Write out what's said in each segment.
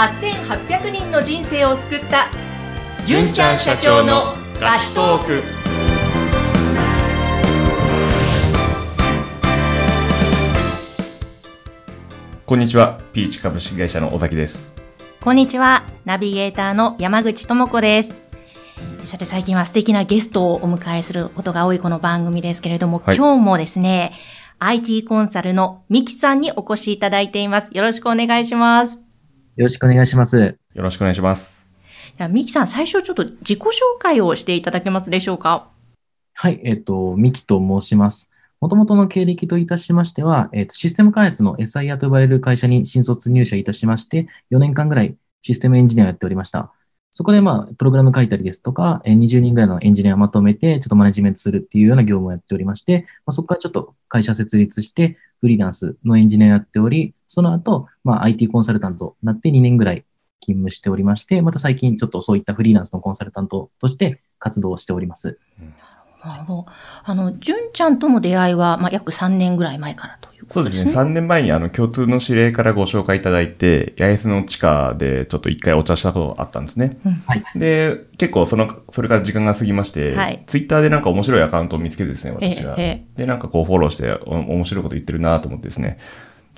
8800人の人生を救った。純ちゃん社長のラストーク。こんにちは。ピーチ株式会社の尾崎です。こんにちは。ナビゲーターの山口智子です。さて最近は素敵なゲストをお迎えすることが多いこの番組ですけれども、はい、今日もですね IT コンサルのミキさんにお越しいただいています。よろしくお願いします。よろしくお願いします。よろしくお願いします。じゃミキさん、最初ちょっと自己紹介をしていただけますでしょうか？はい、えっ、ー、と、ミキと申します。もともとの経歴といたしましては、えっ、ー、と、システム開発の SIR と呼ばれる会社に新卒入社いたしまして、4年間ぐらいシステムエンジニアをやっておりました。そこでまあ、プログラム書いたりですとか、20人ぐらいのエンジニアをまとめて、ちょっとマネジメントするっていうような業務をやっておりまして、まあ、そこからちょっと会社設立して、フリーランスのエンジニアをやっており、その後、まあ、IT コンサルタントになって2年ぐらい勤務しておりまして、また最近ちょっとそういったフリーランスのコンサルタントとして活動しております。なるほど。あの、純ちゃんとの出会いは、まあ、約3年ぐらい前からとそうですね。3年前にあの共通の指令からご紹介いただいて、八重洲の地下でちょっと一回お茶したことがあったんですね。はい、で、結構その、それから時間が過ぎまして、はい、ツイッターでなんか面白いアカウントを見つけてですね、私が。で、なんかこうフォローしてお面白いこと言ってるなと思ってですね。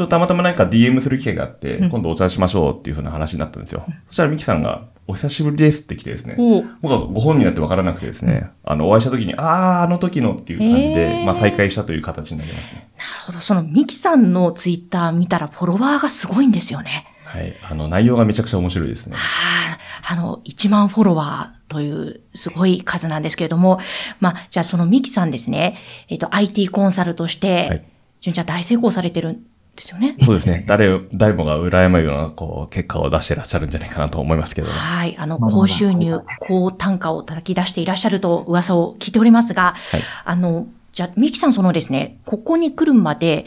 ちょっとたまたまなんか DM する機会があって、今度お茶しましょうっていうふうな話になったんですよ。そしたらミキさんが、お久しぶりですって来てですね、僕はご本人になって分からなくてですね、あの、お会いした時に、ああ、あの時のっていう感じで、まあ再会したという形になりますね。なるほど。そのミキさんのツイッター見たらフォロワーがすごいんですよね。はい。あの、内容がめちゃくちゃ面白いですね。はあ、あの、1万フォロワーというすごい数なんですけれども、まあ、じゃあそのミキさんですね、えっ、と、IT コンサルとして、はい、純ちゃん大成功されてるですよね。そうですね。誰、誰もが羨むような、こう、結果を出していらっしゃるんじゃないかなと思いますけど、ね、はい。あの、高収入、高単価を叩き出していらっしゃると噂を聞いておりますが、はい、あの、じゃあ、ミキさんそのですね、ここに来るまで、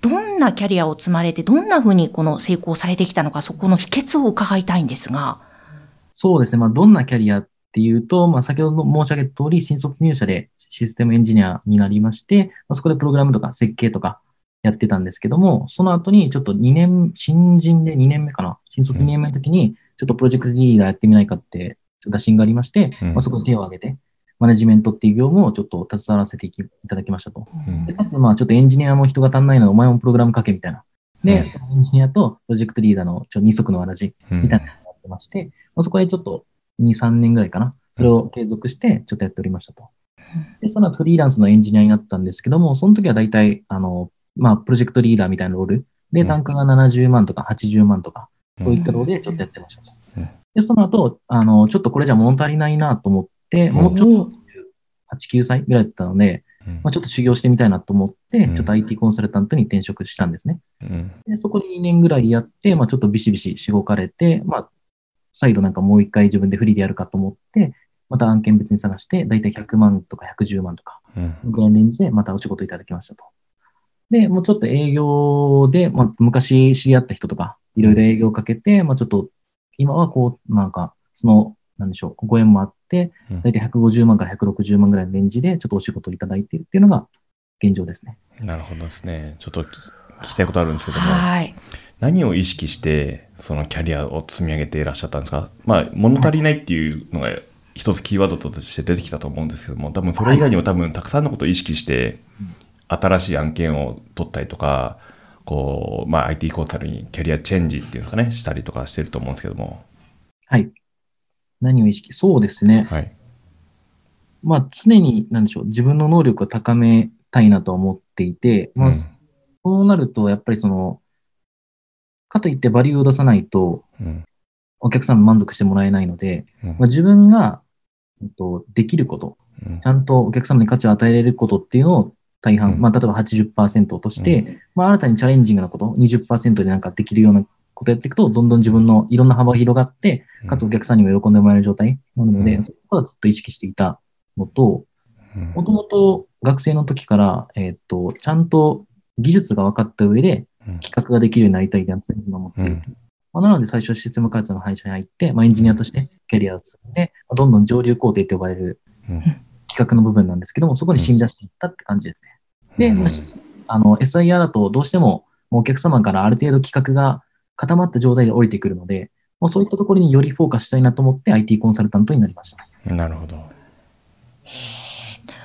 どんなキャリアを積まれて、どんなふうにこの成功されてきたのか、そこの秘訣を伺いたいんですが。そうですね。まあ、どんなキャリアっていうと、まあ、先ほど申し上げた通り、新卒入社でシステムエンジニアになりまして、まあ、そこでプログラムとか設計とか、やってたんですけども、その後にちょっと2年、新人で2年目かな、新卒2年目の時に、ちょっとプロジェクトリーダーやってみないかって、打診がありまして、うん、まあ、そこで手を挙げて、マネジメントっていう業務をちょっと携わらせていただきましたと。うん、でかつ、まあちょっとエンジニアも人が足んないので、お前もプログラム書けみたいな。で、うん、そのエンジニアとプロジェクトリーダーのちょ二足のわらじみたいなのがやってまして、まあ、そこでちょっと2、3年ぐらいかな。それを継続して、ちょっとやっておりましたと。で、その後フリーランスのエンジニアになったんですけども、その時は大体、あの、まあ、プロジェクトリーダーみたいなロール。で、単価が70万とか80万とか、そういったロールでちょっとやってました。で、その後、あの、ちょっとこれじゃ物足りないなと思って、もうちょっと8、9歳ぐらいだったので、まあ、ちょっと修行してみたいなと思って、ちょっと IT コンサルタントに転職したんですね。でそこで2年ぐらいやって、まあ、ちょっとビシビシしごかれて、まあ、再度なんかもう一回自分でフリーでやるかと思って、また案件別に探して、だいたい100万とか110万とか、そのぐらいのレンジでまたお仕事いただきましたと。で、もうちょっと営業で、まあ、昔知り合った人とか、いろいろ営業をかけて、まあ、ちょっと、今はこう、なんか、その、なんでしょう、ご縁もあって、大体150万から160万ぐらいのレンジで、ちょっとお仕事をいただいているっていうのが現状ですね。なるほどですね。ちょっと聞きたいことあるんですけども、はい、何を意識して、そのキャリアを積み上げていらっしゃったんですか？まあ、物足りないっていうのが、一つキーワードとして出てきたと思うんですけども、多分それ以外にも多分たくさんのことを意識して、新しい案件を取ったりとか、こう、まあ IT コンサルにキャリアチェンジっていうのかね、したりとかしてると思うんですけども。はい。何を意識そうですね。はい。まあ常に、なんでしょう、自分の能力を高めたいなと思っていて、まあ、うん、そうなると、やっぱりその、かといってバリューを出さないと、お客さん満足してもらえないので、うん、まあ、自分が、えっと、できること、ちゃんとお客様に価値を与えられることっていうのを大半、まあ、例えば80%として、まあ、新たにチャレンジングなこと、20%でなんかできるようなことやっていくと、どんどん自分のいろんな幅が広がって、かつお客さんにも喜んでもらえる状態なので、そこはずっと意識していたのと、もともと学生の時から、えっ、と、ちゃんと技術が分かった上で、企画ができるようになりたいって常々思っている。まあ、なので最初はシステム開発の会社に入って、まあ、エンジニアとしてキャリアを積んで、まあ、どんどん上流工程って呼ばれる、企画の部分なんですけども、そこに信出していったって感じですね。で、もし、あの、SIR だとどうしても、もうお客様からある程度企画が固まった状態で降りてくるので、もうそういったところによりフォーカスしたいなと思って IT コンサルタントになりました。なるほど。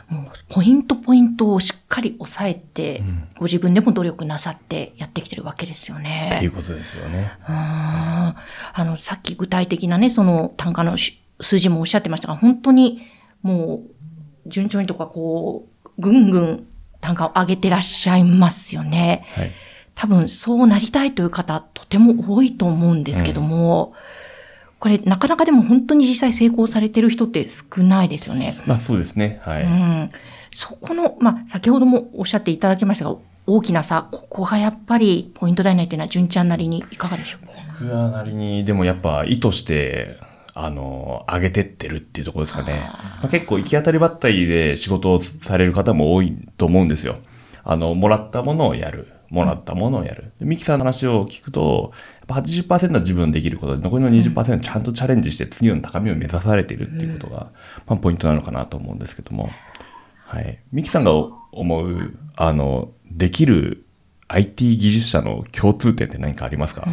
もうポイントポイントをしっかり押さえて、うん、ご自分でも努力なさってやってきてるわけですよね。っていうことですよね。あの、さっき具体的なね、その単価の数字もおっしゃってましたが、本当にもう順調にとかこう、ぐんぐん単価を上げてらっしゃいますよね。はい、多分そうなりたいという方、とても多いと思うんですけども、うんこれ、なかなかでも本当に実際成功されてる人って少ないですよね。まあそうですね。はい。うん。そこの、まあ先ほどもおっしゃっていただきましたが、大きな差、ここがやっぱりポイントだよねっていうのは、純ちゃんなりにいかがでしょう僕はなりに、でもやっぱ意図して、あの、上げてってるっていうところですかね。まあ、結構行き当たりばったりで仕事をされる方も多いと思うんですよ。あの、もらったものをやる。もらったものをやる。ミキさんの話を聞くと、やっぱ80%は自分できることで、残りの20%ちゃんとチャレンジして次の高みを目指されているっていうことが、まあ、ポイントなのかなと思うんですけども。はい。ミキさんが思う、あの、できる IT 技術者の共通点って何かありますか、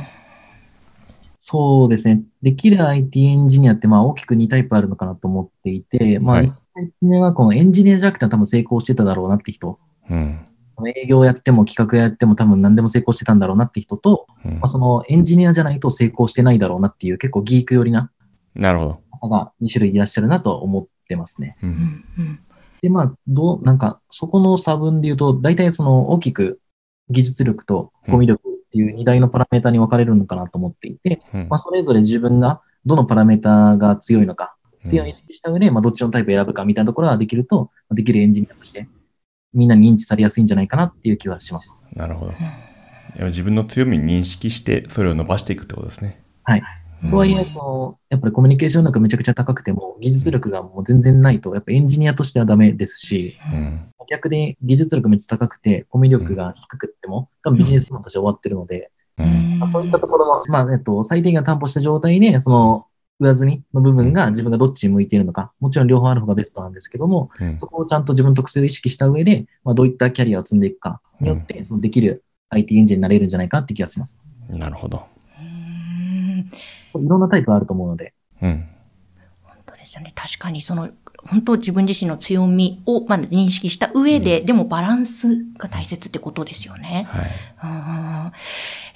そうですね。できる IT エンジニアって、まあ大きく2タイプあるのかなと思っていて、まあ、1タイプ目がこのエンジニアじゃなくて多分成功してただろうなって人。うん。営業やっても企画やっても多分何でも成功してたんだろうなって人と、うん、まあ、そのエンジニアじゃないと成功してないだろうなっていう結構ギーク寄りななるほど方が2種類いらっしゃるなと思ってますね。うん、で、まあ、どう、なんかそこの差分で言うと、大体その大きく技術力とコミュ力っていう2大のパラメータに分かれるのかなと思っていて、うん、まあ、それぞれ自分がどのパラメータが強いのかっていうのを意識した上で、まあ、どっちのタイプを選ぶかみたいなところができると、できるエンジニアとしてみんなに認知されやすいんじゃないかなっていう気はします。なるほど。自分の強みに認識して、それを伸ばしていくってことですね。はい。とはいえ、その、やっぱりコミュニケーション力めちゃくちゃ高くても、技術力がもう全然ないと、やっぱエンジニアとしてはダメですし、うん、逆に技術力めっちゃ高くて、コミュ力が低くっても、多分ビジネスマンとして終わってるので、うん、そういったところも、まあ、えっと、最低限担保した状態で、その、上積みの部分が自分がどっちに向いているのか、もちろん両方ある方がベストなんですけども、うん、そこをちゃんと自分の特性を意識した上で、まあ、どういったキャリアを積んでいくかによって、そのできる IT エンジンになれるんじゃないかって気がします。なるほど。いろんなタイプあると思うので。うん。本当ですよね。確かにその、本当自分自身の強みをまず認識した上で、うん、でもバランスが大切ってことですよね。は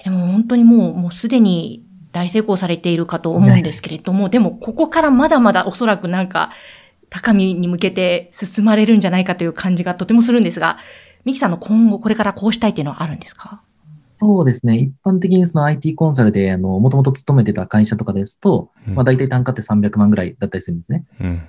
い。でも本当にもう、もうすでに大成功されているかと思うんですけれども、でもここからまだまだおそらくなんか高みに向けて進まれるんじゃないかという感じがとてもするんですが、ミキさんの今後これからこうしたいっていうのはあるんですか？そうですね。一般的にその IT コンサルで、あの、もともと勤めてた会社とかですと、うん、まあ大体単価って300万ぐらいだったりするんですね。うん、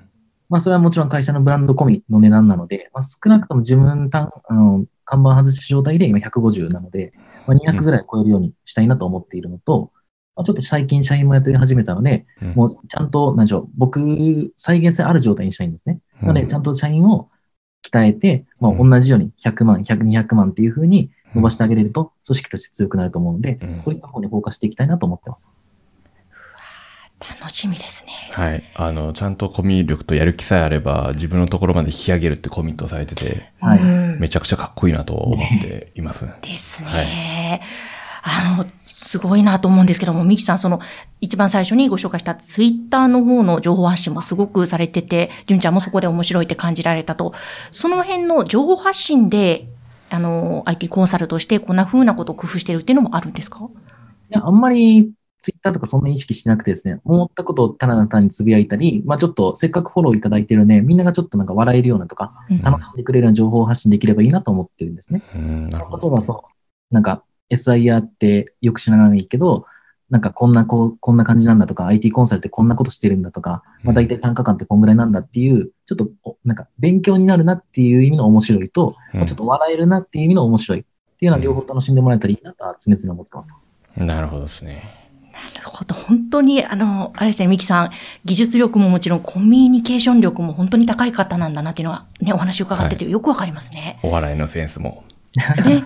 まあそれはもちろん会社のブランド込みの値段なので、まあ少なくとも自分単、あの、看板外し状態で今150なので、まあ、200ぐらい超えるようにしたいなと思っているのと、ちょっと最近社員もやって始めたので、うん、もうちゃんと、何でしょう、僕、再現性ある状態にしたいんですね。なので、ちゃんと社員を鍛えて、まあ、同じように100万、100、200万っていうふうに伸ばしてあげれると、組織として強くなると思うので、うん、そういった方にフォーカスしていきたいなと思ってます。楽しみですね。はい。あの、ちゃんとコミュ力とやる気さえあれば、自分のところまで引き上げるってコミットされてて、はい。めちゃくちゃかっこいいなと思っています。ですね。はい、あの、すごいなと思うんですけども、ミキさん、その、一番最初にご紹介したツイッターの方の情報発信もすごくされてて、純ちゃんもそこで面白いって感じられたと。その辺の情報発信で、あの、IT コンサルとしてこんな風なことを工夫してるっていうのもあるんですか？いや、あんまりツイッターとかそんな意識してなくてですね、思ったことをただ単につぶやいたり、まあちょっとせっかくフォローいただいてるんで、みんながちょっとなんか笑えるようなとか、楽しんでくれるような情報を発信できればいいなと思ってるんですね。うん、なるほど。例えばそう、なんか SIR ってよく知らないけど、なんかこんなこう、こんな感じなんだとか、IT コンサルってこんなことしてるんだとか、まあ大体単価感ってこんぐらいなんだっていう、ちょっとなんか勉強になるなっていう意味の面白いと、まあ、ちょっと笑えるなっていう意味の面白いっていうのは両方楽しんでもらえたらいいなとは常々思ってます。なるほどですね。なるほど。本当に、あの、あれですね、ミキさん、技術力ももちろんコミュニケーション力も本当に高い方なんだなっていうのはね、お話を伺っててよくわかりますね、はい。お笑いのセンスも。で、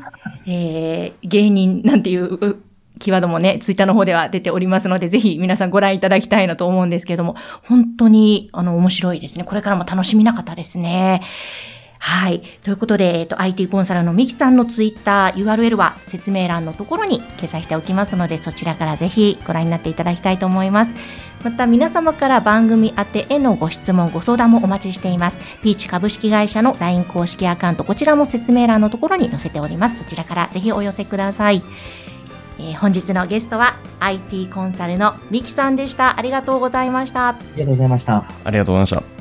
えー、芸人なんていうキーワードもね、ツイッターの方では出ておりますので、ぜひ皆さんご覧いただきたいなと思うんですけれども、本当に、あの、面白いですね。これからも楽しみな方ですね。はい。ということで、えっと、IT コンサルのミキさんのツイッター URL は説明欄のところに掲載しておきますので、そちらからぜひご覧になっていただきたいと思います。また皆様から番組宛てへのご質問、ご相談もお待ちしています。ピーチ株式会社の LINE 公式アカウント、こちらも説明欄のところに載せております。そちらからぜひお寄せください。えー、本日のゲストは IT コンサルのミキさんでした。ありがとうございました。ありがとうございました。ありがとうございました。